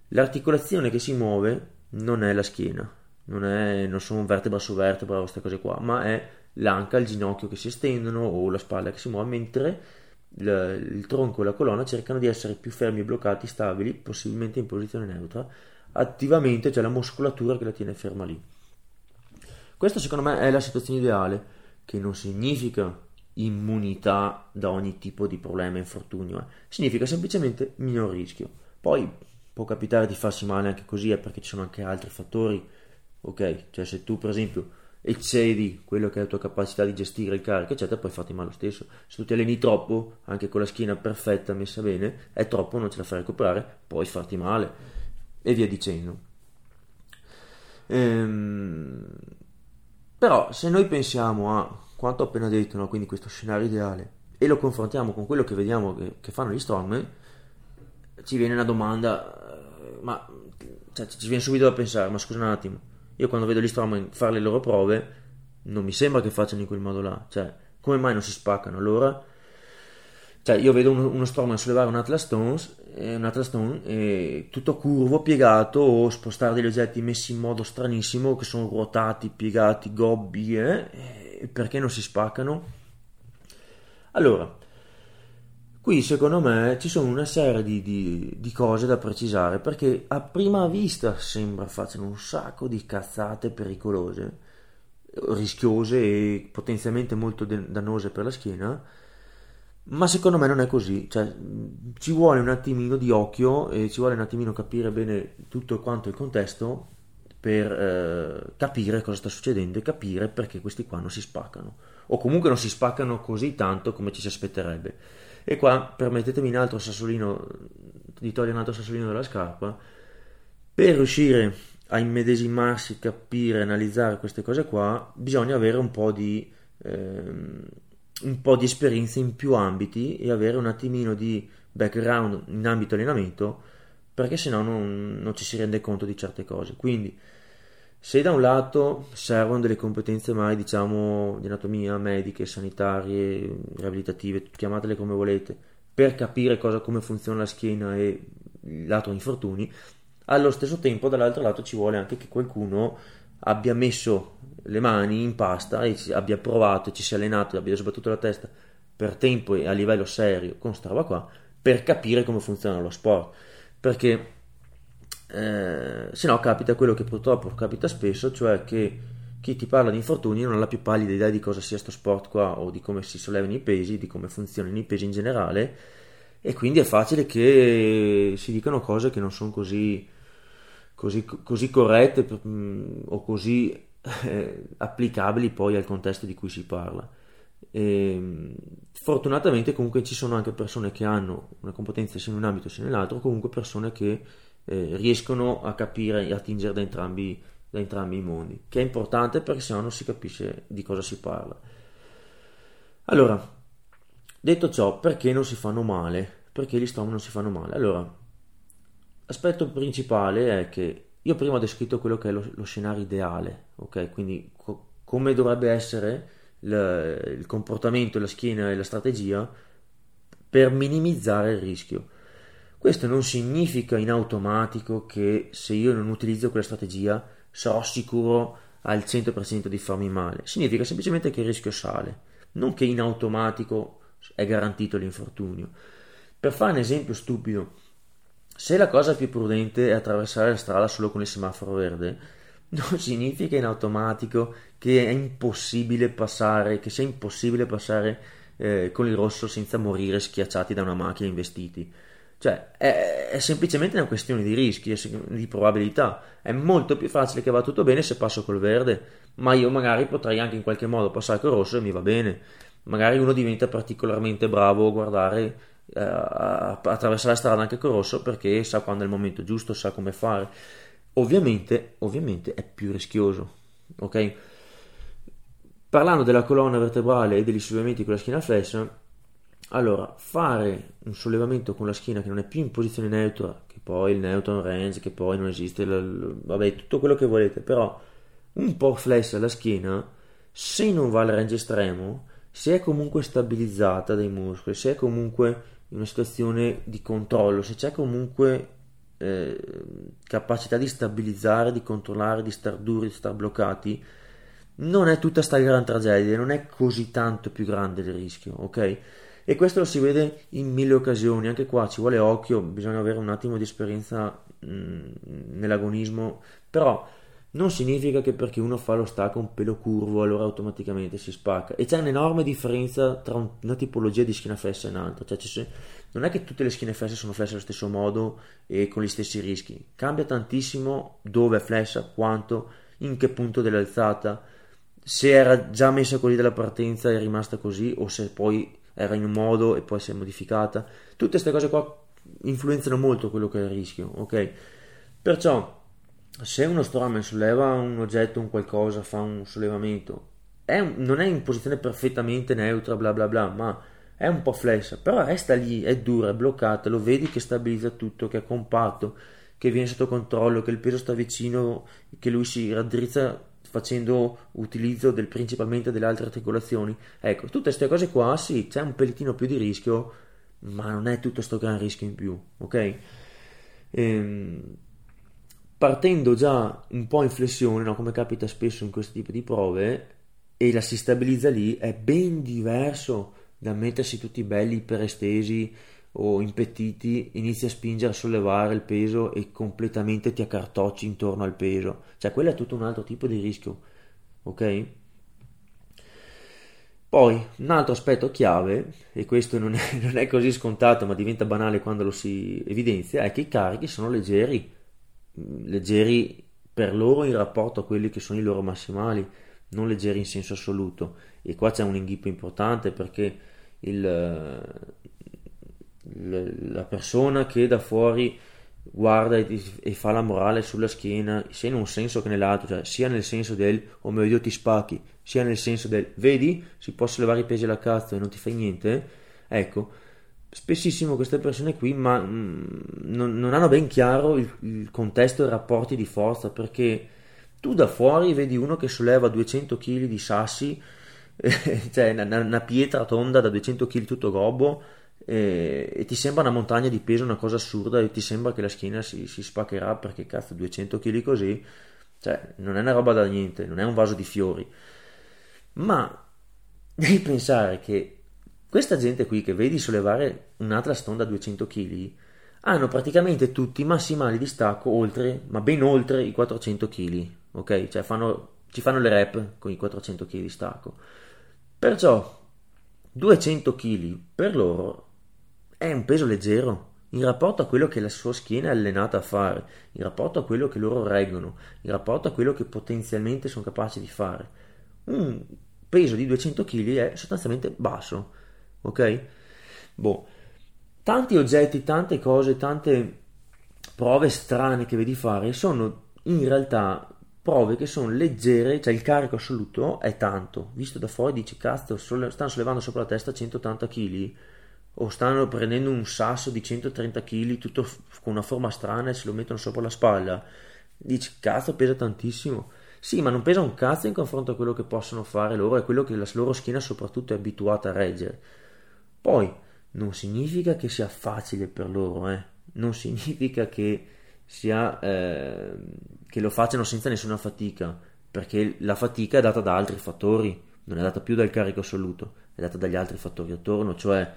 l'articolazione che si muove non è la schiena, non, è, non sono vertebra su vertebra o queste cose qua, ma è l'anca, il ginocchio che si estendono o la spalla che si muove, mentre il, il tronco e la colonna cercano di essere più fermi e bloccati, stabili, possibilmente in posizione neutra, attivamente c'è la muscolatura che la tiene ferma lì. Questa secondo me è la situazione ideale, che non significa immunità da ogni tipo di problema e infortunio, eh. significa semplicemente minor rischio. Poi può capitare di farsi male anche così, è perché ci sono anche altri fattori, ok? Cioè se tu per esempio eccedi quello che è la tua capacità di gestire il carico, eccetera, puoi farti male lo stesso. Se tu ti alleni troppo, anche con la schiena perfetta, messa bene, è troppo, non ce la fai recuperare, puoi farti male, e via dicendo. Ehm, però se noi pensiamo a quanto ho appena detto, no? quindi questo scenario ideale, e lo confrontiamo con quello che vediamo che, che fanno gli strongman, ci viene una domanda ma cioè, ci viene subito da pensare, ma scusa un attimo, io quando vedo gli Strowman fare le loro prove, non mi sembra che facciano in quel modo là, cioè, come mai non si spaccano? Allora, cioè, io vedo uno, uno Strowman sollevare un Atlas, Stones, eh, un Atlas Stone eh, tutto curvo, piegato, o spostare degli oggetti messi in modo stranissimo, che sono ruotati, piegati, gobbi, eh, perché non si spaccano? Allora, Qui secondo me ci sono una serie di, di, di, cose da precisare perché a prima vista sembra facciano un sacco di cazzate pericolose, rischiose e potenzialmente molto dannose per la schiena, ma secondo me non è così, cioè, ci vuole un attimino di occhio e ci vuole un attimino capire bene tutto quanto il contesto per eh, capire cosa sta succedendo e capire perché questi qua non si spaccano o comunque non si spaccano così tanto come ci si aspetterebbe. E qua permettetemi un altro sassolino, di togliere un altro sassolino dalla scarpa, per riuscire a immedesimarsi, capire, analizzare queste cose qua, bisogna avere un po' di, ehm, un po' di esperienza in più ambiti e avere un attimino di background in ambito allenamento, perché sennò non, non ci si rende conto di certe cose. Quindi, Se da un lato servono delle competenze mai, diciamo, di anatomia, mediche, sanitarie, riabilitative, chiamatele come volete, per capire cosa, come funziona la schiena e il lato infortuni, allo stesso tempo dall'altro lato ci vuole anche che qualcuno abbia messo le mani in pasta e abbia provato, ci sia allenato, abbia sbattuto la testa per tempo e a livello serio con sta roba qua per capire come funziona lo sport. Perché eh, se no capita quello che purtroppo capita spesso cioè che chi ti parla di infortuni non ha la più pallida idea di cosa sia sto sport qua o di come si sollevano i pesi, di come funzionano i pesi in generale e quindi è facile che si dicano cose che non sono così, così, così corrette mm, o così eh, applicabili poi al contesto di cui si parla. E, fortunatamente comunque ci sono anche persone che hanno una competenza sia in un ambito sia nell'altro, comunque persone che eh, riescono a capire e a tingere da entrambi, da entrambi i mondi, che è importante perché sennò non si capisce di cosa si parla. Allora, Detto ciò, perché non si fanno male? Perché gli stomaci non si fanno male? Allora, l'aspetto principale è che io prima ho descritto quello che è lo, lo scenario ideale, ok? Quindi co- come dovrebbe essere il, il comportamento, la schiena e la strategia per minimizzare il rischio. Questo non significa in automatico che se io non utilizzo quella strategia sarò sicuro al 100% di farmi male. Significa semplicemente che il rischio sale, non che in automatico è garantito l'infortunio. Per fare un esempio stupido, se la cosa più prudente è attraversare la strada solo con il semaforo verde, non significa in automatico che è impossibile passare, che sia impossibile passare eh, con il rosso senza morire schiacciati da una macchina investiti. Cioè, è, è, semplicemente una questione di rischi, di probabilità. È molto più facile che va tutto bene se passo col verde, ma io magari potrei anche in qualche modo passare col rosso e mi va bene magari uno diventa particolarmente bravo a guardare eh, a attraversare la strada anche con rosso perché sa quando è il momento giusto, sa come fare. Ovviamente, ovviamente è più rischioso, ok? Parlando della colonna vertebrale e degli sollevamenti con la schiena flessa, allora fare un sollevamento con la schiena che non è più in posizione neutra, che poi il neutron range, che poi non esiste, vabbè, tutto quello che volete, però un po' flessa la schiena, se non va al range estremo, se è comunque stabilizzata dai muscoli, se è comunque in una situazione di controllo, se c'è comunque eh, capacità di stabilizzare, di controllare, di star duri, di star bloccati, non è tutta sta gran tragedia, non è così tanto più grande il rischio, ok? E questo lo si vede in mille occasioni, anche qua ci vuole occhio, bisogna avere un attimo di esperienza mh, mm, nell'agonismo, però non significa che perché uno fa lo stacco un pelo curvo allora automaticamente si spacca. E c'è un'enorme differenza tra una tipologia di schiena flessa e un'altra. Cioè c- non è che tutte le schiene flesse sono flesse allo stesso modo e con gli stessi rischi. Cambia tantissimo dove è flessa, quanto, in che punto dell'alzata. Se era già messa così dalla partenza e è rimasta così o se poi era in un modo e poi si è modificata. Tutte queste cose qua influenzano molto quello che è il rischio ok? Perciò se uno strongman solleva un oggetto, un qualcosa, fa un sollevamento, è non è in posizione perfettamente neutra, bla bla bla, ma è un po' flessa, però resta lì, è dura, è bloccata, lo vedi che stabilizza tutto, che è compatto, che viene sotto controllo, che il peso sta vicino, che lui si raddrizza facendo utilizzo del, principalmente delle altre articolazioni. Ecco, tutte queste cose qua, sì, c'è un pelletino più di rischio, ma non è tutto questo gran rischio in più, ok? Ehm, partendo già un po' in flessione, no? come capita spesso in questo tipo di prove, e la si stabilizza lì, è ben diverso da mettersi tutti belli iperestesi o impettiti, inizi a spingere a sollevare il peso e completamente ti accartocci intorno al peso. Cioè, quello è tutto un altro tipo di rischio, ok? Poi, un altro aspetto chiave, e questo non è, non è così scontato ma diventa banale quando lo si evidenzia, è che i carichi sono leggeri leggeri per loro in rapporto a quelli che sono i loro massimali, non leggeri in senso assoluto. E qua c'è un inghippo importante perché il, la persona che da fuori guarda e, e, fa la morale sulla schiena, sia in un senso che nell'altro, cioè sia nel senso del oh mio Dio ti spacchi, sia nel senso del vedi, si possono levare i pesi alla cazzo e non ti fai niente, ecco, spessissimo queste persone qui ma mh, mm, non, non, hanno ben chiaro il, il, contesto e i rapporti di forza perché tu da fuori vedi uno che solleva 200 kg di sassi, cioè una, una, pietra tonda da 200 kg tutto gobbo, e, e, ti sembra una montagna di peso, una cosa assurda, e ti sembra che la schiena si, si spaccherà perché cazzo 200 kg così, cioè non è una roba da niente, non è un vaso di fiori. Ma devi pensare che questa gente qui che vedi sollevare un Atlas tonda a 200 kg hanno praticamente tutti i massimali di stacco oltre, ma ben oltre i 400 kg, ok? Cioè fanno, ci fanno le rep con i 400 kg di stacco. Perciò 200 kg per loro è un peso leggero in rapporto a quello che la sua schiena è allenata a fare, in rapporto a quello che loro reggono, in rapporto a quello che potenzialmente sono capaci di fare. Un peso di 200 kg è sostanzialmente basso, ok? Boh tanti oggetti, tante cose, tante prove strane che vedi fare sono in realtà prove che sono leggere, cioè il carico assoluto è tanto. Visto da fuori dici cazzo, stanno sollevando sopra la testa 180 kg o stanno prendendo un sasso di 130 kg tutto con una forma strana e se lo mettono sopra la spalla. Dici cazzo, pesa tantissimo. Sì, ma non pesa un cazzo in confronto a quello che possono fare loro e quello che la loro schiena soprattutto è abituata a reggere. Poi non significa che sia facile per loro, eh? non significa che, sia, eh, che lo facciano senza nessuna fatica, perché la fatica è data da altri fattori, non è data più dal carico assoluto, è data dagli altri fattori attorno, cioè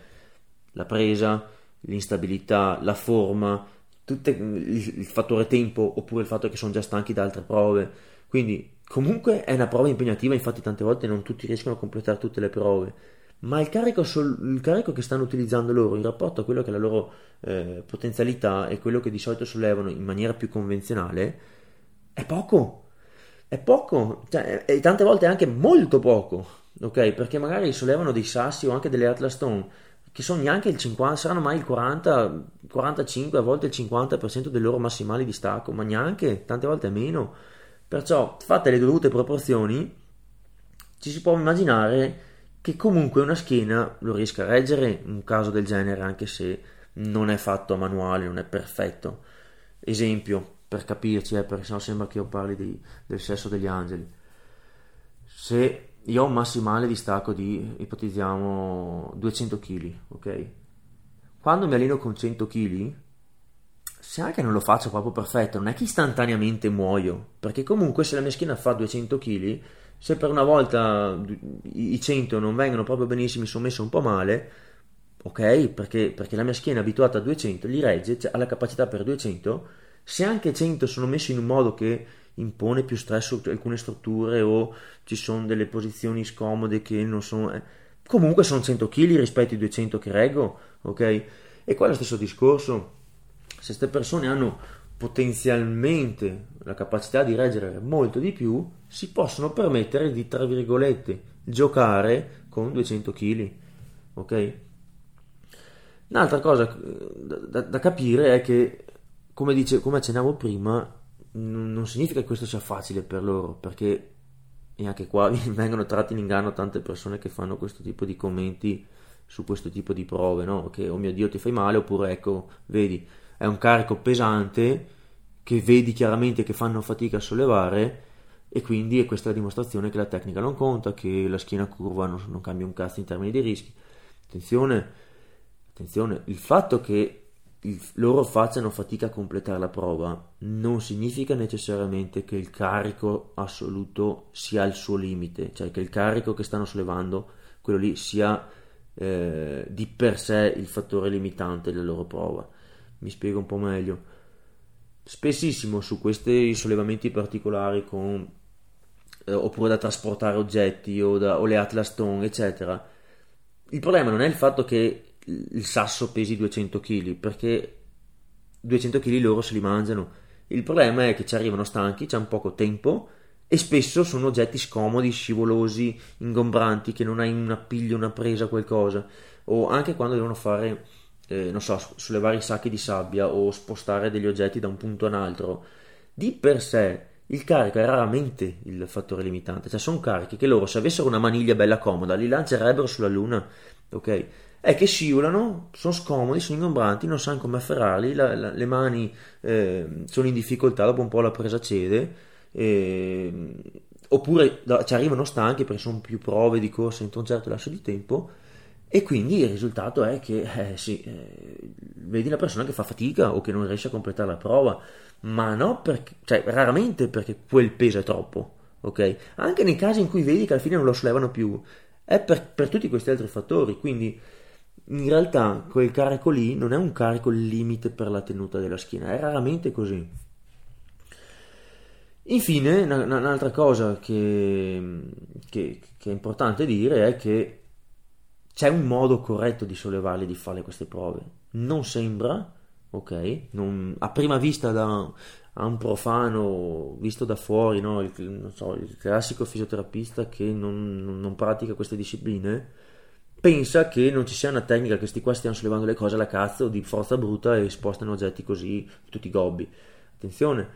la presa, l'instabilità, la forma, tutte, il, fattore tempo oppure il fatto che sono già stanchi da altre prove. Quindi comunque è una prova impegnativa, infatti tante volte non tutti riescono a completare tutte le prove ma il carico, il carico, che stanno utilizzando loro in rapporto a quello che è la loro eh, potenzialità e quello che di solito sollevano in maniera più convenzionale è poco. È poco, cioè, e tante volte anche molto poco, ok? Perché magari sollevano dei sassi o anche delle Atlas Stone che sono neanche il 50, saranno mai il 40, 45, a volte il 50% dei loro massimali di stacco, ma neanche, tante volte meno. Perciò, fatte le dovute proporzioni, ci si può immaginare che comunque una schiena lo riesca a reggere un caso del genere anche se non è fatto a manuale, non è perfetto. Esempio, per capirci, eh, perché sennò sembra che io parli di, del sesso degli angeli. Se io ho un massimale di stacco di, ipotizziamo, 200 kg, ok? Quando mi alleno con 100 kg, se anche non lo faccio proprio perfetto, non è che istantaneamente muoio, perché comunque se la mia schiena fa 200 kg, se per una volta i 100 non vengono proprio benissimo, mi sono messo un po' male, ok, perché, perché la mia schiena è abituata a 200, gli regge, ha la capacità per 200, se anche 100 sono messi in un modo che impone più stress su alcune strutture o ci sono delle posizioni scomode che non sono... Eh, comunque sono 100 kg rispetto ai 200 che reggo, ok? E qua è lo stesso discorso. Se queste persone hanno potenzialmente la capacità di reggere molto di più, si possono permettere di, tra virgolette, giocare con 200 kg. Ok? Un'altra cosa eh, da, da, capire è che, come, dice, come accennavo prima, non, significa che questo sia facile per loro, perché e anche qua vengono tratti in inganno tante persone che fanno questo tipo di commenti su questo tipo di prove, no? Che oh mio Dio ti fai male, oppure ecco, vedi, è un carico pesante che vedi chiaramente che fanno fatica a sollevare e quindi è questa la dimostrazione che la tecnica non conta, che la schiena curva non, non cambia un cazzo in termini di rischi. Attenzione, attenzione, il fatto che loro facciano fatica a completare la prova. Non significa necessariamente che il carico assoluto sia il suo limite, cioè che il carico che stanno sollevando, quello lì, sia eh, di per sé il fattore limitante della loro prova. Mi spiego un po' meglio. Spessissimo su questi sollevamenti particolari con, eh, oppure da trasportare oggetti o, da, o le Atlas Stone, eccetera, il problema non è il fatto che il sasso pesi 200 kg, perché 200 kg loro se li mangiano. Il problema è che ci arrivano stanchi, c'è un poco tempo e spesso sono oggetti scomodi, scivolosi, ingombranti, che non hai un appiglio, una presa, qualcosa. O anche quando devono fare eh, non so, sollevare i sacchi di sabbia o spostare degli oggetti da un punto a un altro, di per sé il carico è raramente il fattore limitante, cioè sono carichi che loro se avessero una maniglia bella comoda li lancerebbero sulla luna, ok? È che scivolano, sono scomodi, sono ingombranti, non sanno come afferrarli, la, la, le mani eh, sono in difficoltà, dopo un po' la presa cede eh, oppure ci arrivano stanchi perché sono più prove di corsa entro un certo lasso di tempo e quindi il risultato è che eh, sì, eh, vedi la persona che fa fatica o che non riesce a completare la prova, ma no perché, cioè raramente perché quel peso è troppo, ok? Anche nei casi in cui vedi che alla fine non lo sollevano più, è per, per tutti questi altri fattori, quindi in realtà quel carico lì non è un carico limite per la tenuta della schiena, è raramente così. Infine, un'altra cosa che, che, che, è importante dire è che c'è un modo corretto di sollevarle, di fare queste prove. Non sembra, ok? Non, a prima vista da a un profano visto da fuori, no? il, so, il, classico fisioterapista che non, non pratica queste discipline, pensa che non ci sia una tecnica che questi qua stiano sollevando le cose alla cazzo di forza bruta e spostano oggetti così tutti gobbi. Attenzione,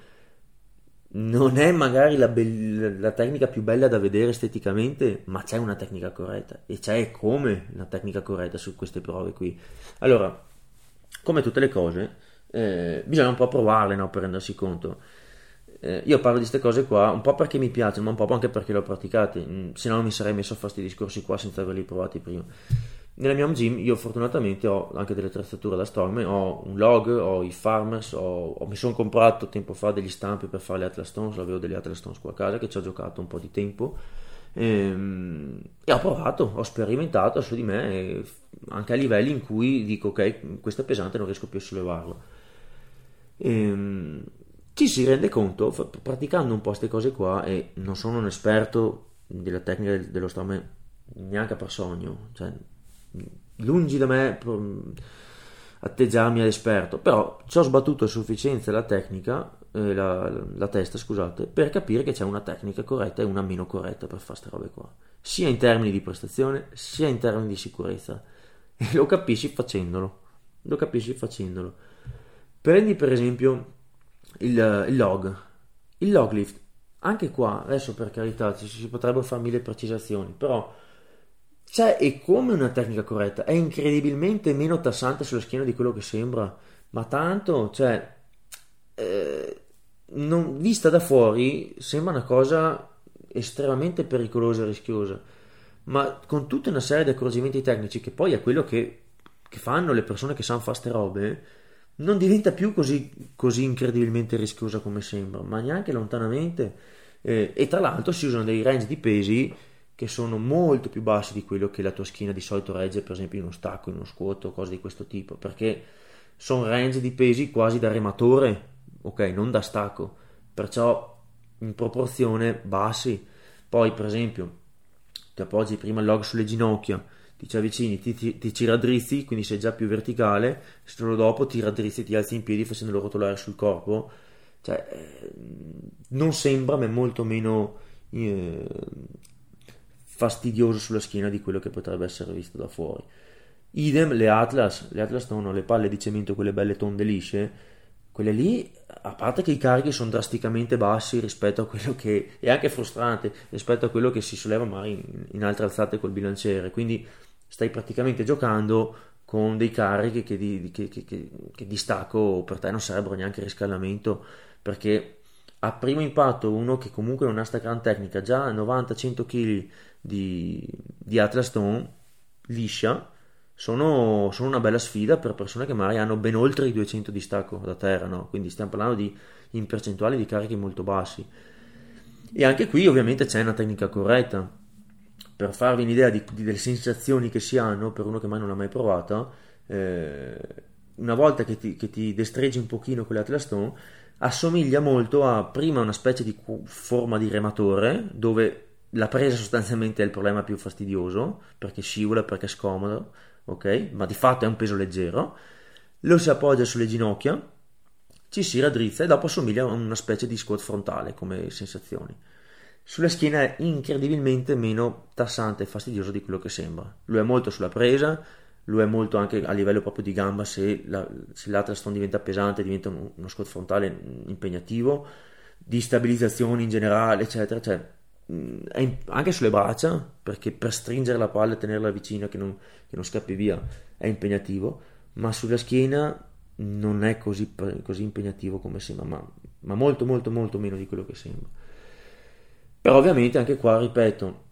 non è magari la, be- la, tecnica più bella da vedere esteticamente, ma c'è una tecnica corretta e c'è come la tecnica corretta su queste prove qui. Allora, come tutte le cose, eh, bisogna un po' provarle no, per rendersi conto. Eh, io parlo di queste cose qua un po' perché mi piacciono, ma un po' anche perché le ho praticate, mm, se no non mi sarei messo a fare questi discorsi qua senza averli provati prima. Nella mia home gym io fortunatamente ho anche delle attrezzature da Storm, ho un log, ho i farmers, ho, ho, mi sono comprato tempo fa degli stampi per fare le Atlas Stones, avevo degli Atlas Stones qua a casa che ci ho giocato un po' di tempo e, ehm, e ho provato, ho sperimentato su di me anche a livelli in cui dico ok questo è pesante non riesco più a sollevarlo. E, ehm, ci si rende conto praticando un po' queste cose qua e non sono un esperto della tecnica dello Storm neanche per sogno, cioè lungi da me atteggiarmi ad esperto, però ci ho sbattuto a sufficienza la tecnica, eh, la, la, testa, scusate, per capire che c'è una tecnica corretta e una meno corretta per fare queste robe qua, sia in termini di prestazione, sia in termini di sicurezza. E lo capisci facendolo. Lo capisci facendolo. Prendi per esempio il, il log, il log lift. Anche qua, adesso per carità, ci si potrebbero fare mille precisazioni, però cioè, è come una tecnica corretta, è incredibilmente meno tassante sulla schiena di quello che sembra, ma tanto, cioè, eh, non, vista da fuori sembra una cosa estremamente pericolosa e rischiosa, ma con tutta una serie di accorgimenti tecnici, che poi è quello che, che fanno le persone che sanno fare queste robe, non diventa più così, così incredibilmente rischiosa come sembra, ma neanche lontanamente. Eh, e tra l'altro si usano dei range di pesi che sono molto più bassi di quello che la tua schiena di solito regge, per esempio in uno stacco, in uno squat o cose di questo tipo, perché sono range di pesi quasi da rematore, ok, non da stacco, perciò in proporzione bassi. Poi, per esempio, ti appoggi prima il log sulle ginocchia, ti ci avvicini, ti, ti, ti ci raddrizzi, quindi sei già più verticale, solo dopo ti raddrizzi e ti alzi in piedi facendolo rotolare sul corpo. Cioè, eh, non sembra, ma è molto meno eh, fastidioso sulla schiena di quello che potrebbe essere visto da fuori. Idem le Atlas, le Atlas sono le palle di cemento, quelle belle tonde lisce, quelle lì, a parte che i carichi sono drasticamente bassi rispetto a quello che è anche frustrante rispetto a quello che si solleva magari in, in altre alzate col bilanciere, quindi stai praticamente giocando con dei carichi che di, che, che, che di stacco per te non sarebbero neanche riscaldamento perché a primo impatto uno che comunque non ha sta gran tecnica già 90-100 kg di, di Atlas Stone liscia sono, sono, una bella sfida per persone che magari hanno ben oltre i 200 di stacco da terra, no? quindi stiamo parlando di in percentuali di carichi molto bassi. E anche qui ovviamente c'è una tecnica corretta. Per farvi un'idea di, di, delle sensazioni che si hanno per uno che mai non l'ha mai provata, eh, una volta che ti, che ti destreggi un pochino con l'Atlas Stone, assomiglia molto a prima una specie di forma di rematore dove la presa sostanzialmente è il problema più fastidioso perché scivola, perché è scomodo, ok? Ma di fatto è un peso leggero. Lo si appoggia sulle ginocchia, ci si raddrizza e dopo assomiglia a una specie di squat frontale come sensazioni. Sulla schiena è incredibilmente meno tassante e fastidioso di quello che sembra. Lo è molto sulla presa, lo è molto anche a livello proprio di gamba se, la, se l'atlaston diventa pesante, diventa uno squat frontale impegnativo, di stabilizzazione in generale, eccetera. Cioè, in, anche sulle braccia, perché per stringere la palla e tenerla vicina che non, che non scappi via è impegnativo, ma sulla schiena non è così, così impegnativo come sembra, ma, ma, molto molto molto meno di quello che sembra. Però ovviamente anche qua, ripeto,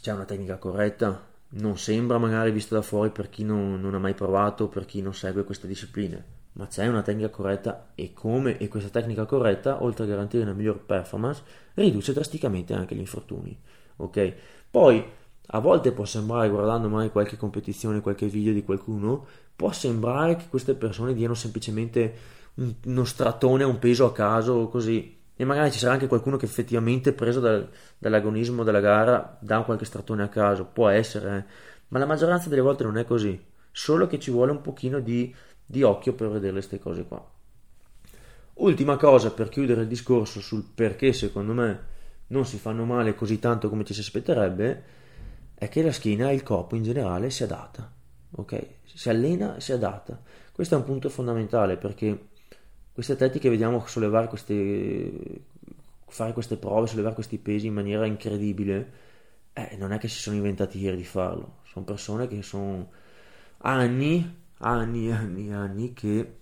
c'è una tecnica corretta, non sembra magari visto da fuori per chi non, non ha mai provato, per chi non segue queste discipline, ma c'è una tecnica corretta e come e questa tecnica corretta, oltre a garantire una miglior performance, riduce drasticamente anche gli infortuni. Ok? Poi a volte può sembrare, guardando magari qualche competizione, qualche video di qualcuno, può sembrare che queste persone diano semplicemente un, uno stratone a un peso a caso, così. E magari ci sarà anche qualcuno che effettivamente, preso dal, dall'agonismo della gara, dà qualche stratone a caso, può essere, eh. ma la maggioranza delle volte non è così. Solo che ci vuole un pochino di, di occhio per vedere queste cose qua. Ultima cosa per chiudere il discorso sul perché secondo me non si fanno male così tanto come ci si aspetterebbe, è che la schiena e il corpo in generale si adatta, ok? Si allena e si adatta. Questo è un punto fondamentale perché questi atleti che vediamo sollevare queste, fare queste prove, sollevare questi pesi in maniera incredibile, eh, non è che si sono inventati ieri di farlo, sono persone che sono anni, anni, anni, anni che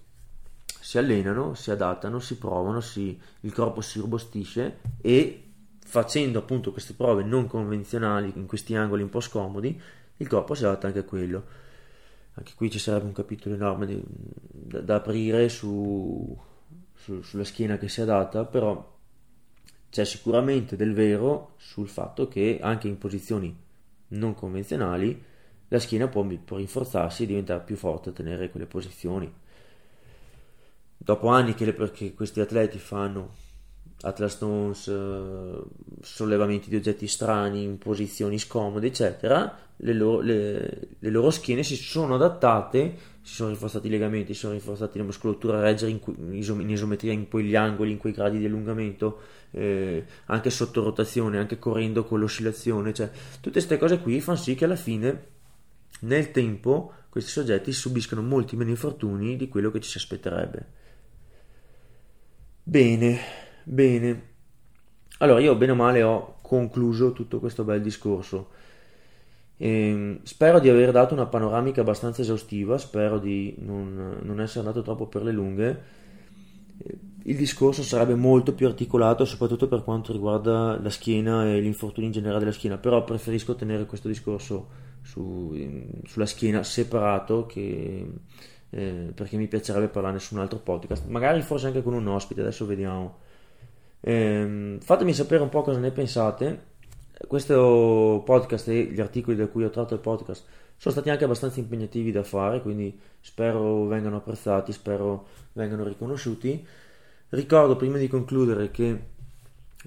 si allenano, si adattano, si provano, si, il corpo si robustisce e facendo appunto queste prove non convenzionali in questi angoli un po' scomodi, il corpo si adatta anche a quello. Anche qui ci sarebbe un capitolo enorme di, da, da, aprire su, su, sulla schiena che si adatta, però c'è sicuramente del vero sul fatto che anche in posizioni non convenzionali la schiena può, può rinforzarsi e diventare più forte a tenere quelle posizioni. Dopo anni che, le, che questi atleti fanno Atlas Stones, eh, sollevamenti di oggetti strani in posizioni scomode, eccetera, le loro, le, le loro, schiene si sono adattate, si sono rinforzati i legamenti, si sono rinforzati la muscolatura a reggere in, in, isometria in quegli angoli, in quei gradi di allungamento, eh, anche sotto rotazione, anche correndo con l'oscillazione, cioè tutte queste cose qui fanno sì che alla fine, nel tempo, questi soggetti subiscono molti meno infortuni di quello che ci si aspetterebbe. Bene. Bene, allora io bene o male ho concluso tutto questo bel discorso. E ehm, spero di aver dato una panoramica abbastanza esaustiva, spero di non, non, essere andato troppo per le lunghe. Il discorso sarebbe molto più articolato, soprattutto per quanto riguarda la schiena e gli infortuni in generale della schiena, però preferisco tenere questo discorso su, sulla schiena separato che, eh, perché mi piacerebbe parlarne su un altro podcast, magari forse anche con un ospite, adesso vediamo. Ehm, fatemi sapere un po' cosa ne pensate. Questo podcast e gli articoli da cui ho tratto il podcast sono stati anche abbastanza impegnativi da fare, quindi spero vengano apprezzati, spero vengano riconosciuti. Ricordo prima di concludere che,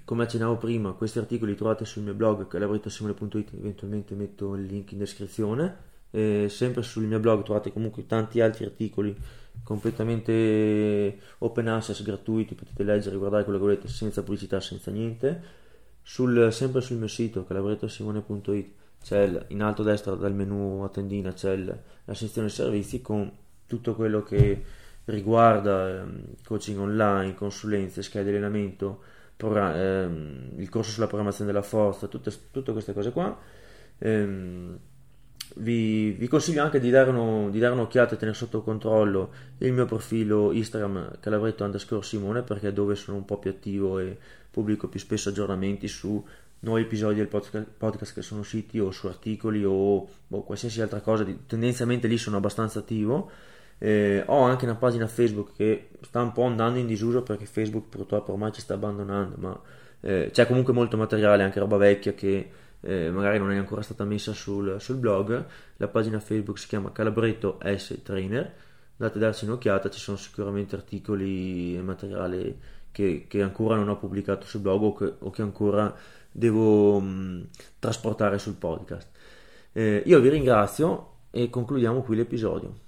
come accennavo prima, questi articoli li trovate sul mio blog calabrettosimone.it, eventualmente metto il link in descrizione. E sempre sul mio blog trovate comunque tanti altri articoli completamente open access gratuiti, potete leggere guardare quello che volete senza pubblicità, senza niente. Sul, sempre sul mio sito calabrettosimone.it c'è in alto a destra dal menu a tendina c'è la sezione servizi con tutto quello che riguarda ehm, coaching online, consulenze, schede di allenamento, ehm, il corso sulla programmazione della forza, tutte, tutte queste cose qua. Ehm, vi, vi, consiglio anche di dare, uno, di dare, un'occhiata e tenere sotto controllo il mio profilo Instagram calavretto underscore Simone perché è dove sono un po' più attivo e pubblico più spesso aggiornamenti su nuovi episodi del podcast, podcast che sono usciti o su articoli o boh, qualsiasi altra cosa. Tendenzialmente lì sono abbastanza attivo. Eh, ho anche una pagina Facebook che sta un po' andando in disuso perché Facebook purtroppo ormai ci sta abbandonando ma eh, c'è comunque molto materiale anche roba vecchia che eh, magari non è ancora stata messa sul, sul, blog, la pagina Facebook si chiama Calabretto S Trainer, andate a darci un'occhiata, ci sono sicuramente articoli e materiale che, che ancora non ho pubblicato sul blog o che, o che ancora devo mh, trasportare sul podcast. Eh, io vi ringrazio e concludiamo qui l'episodio.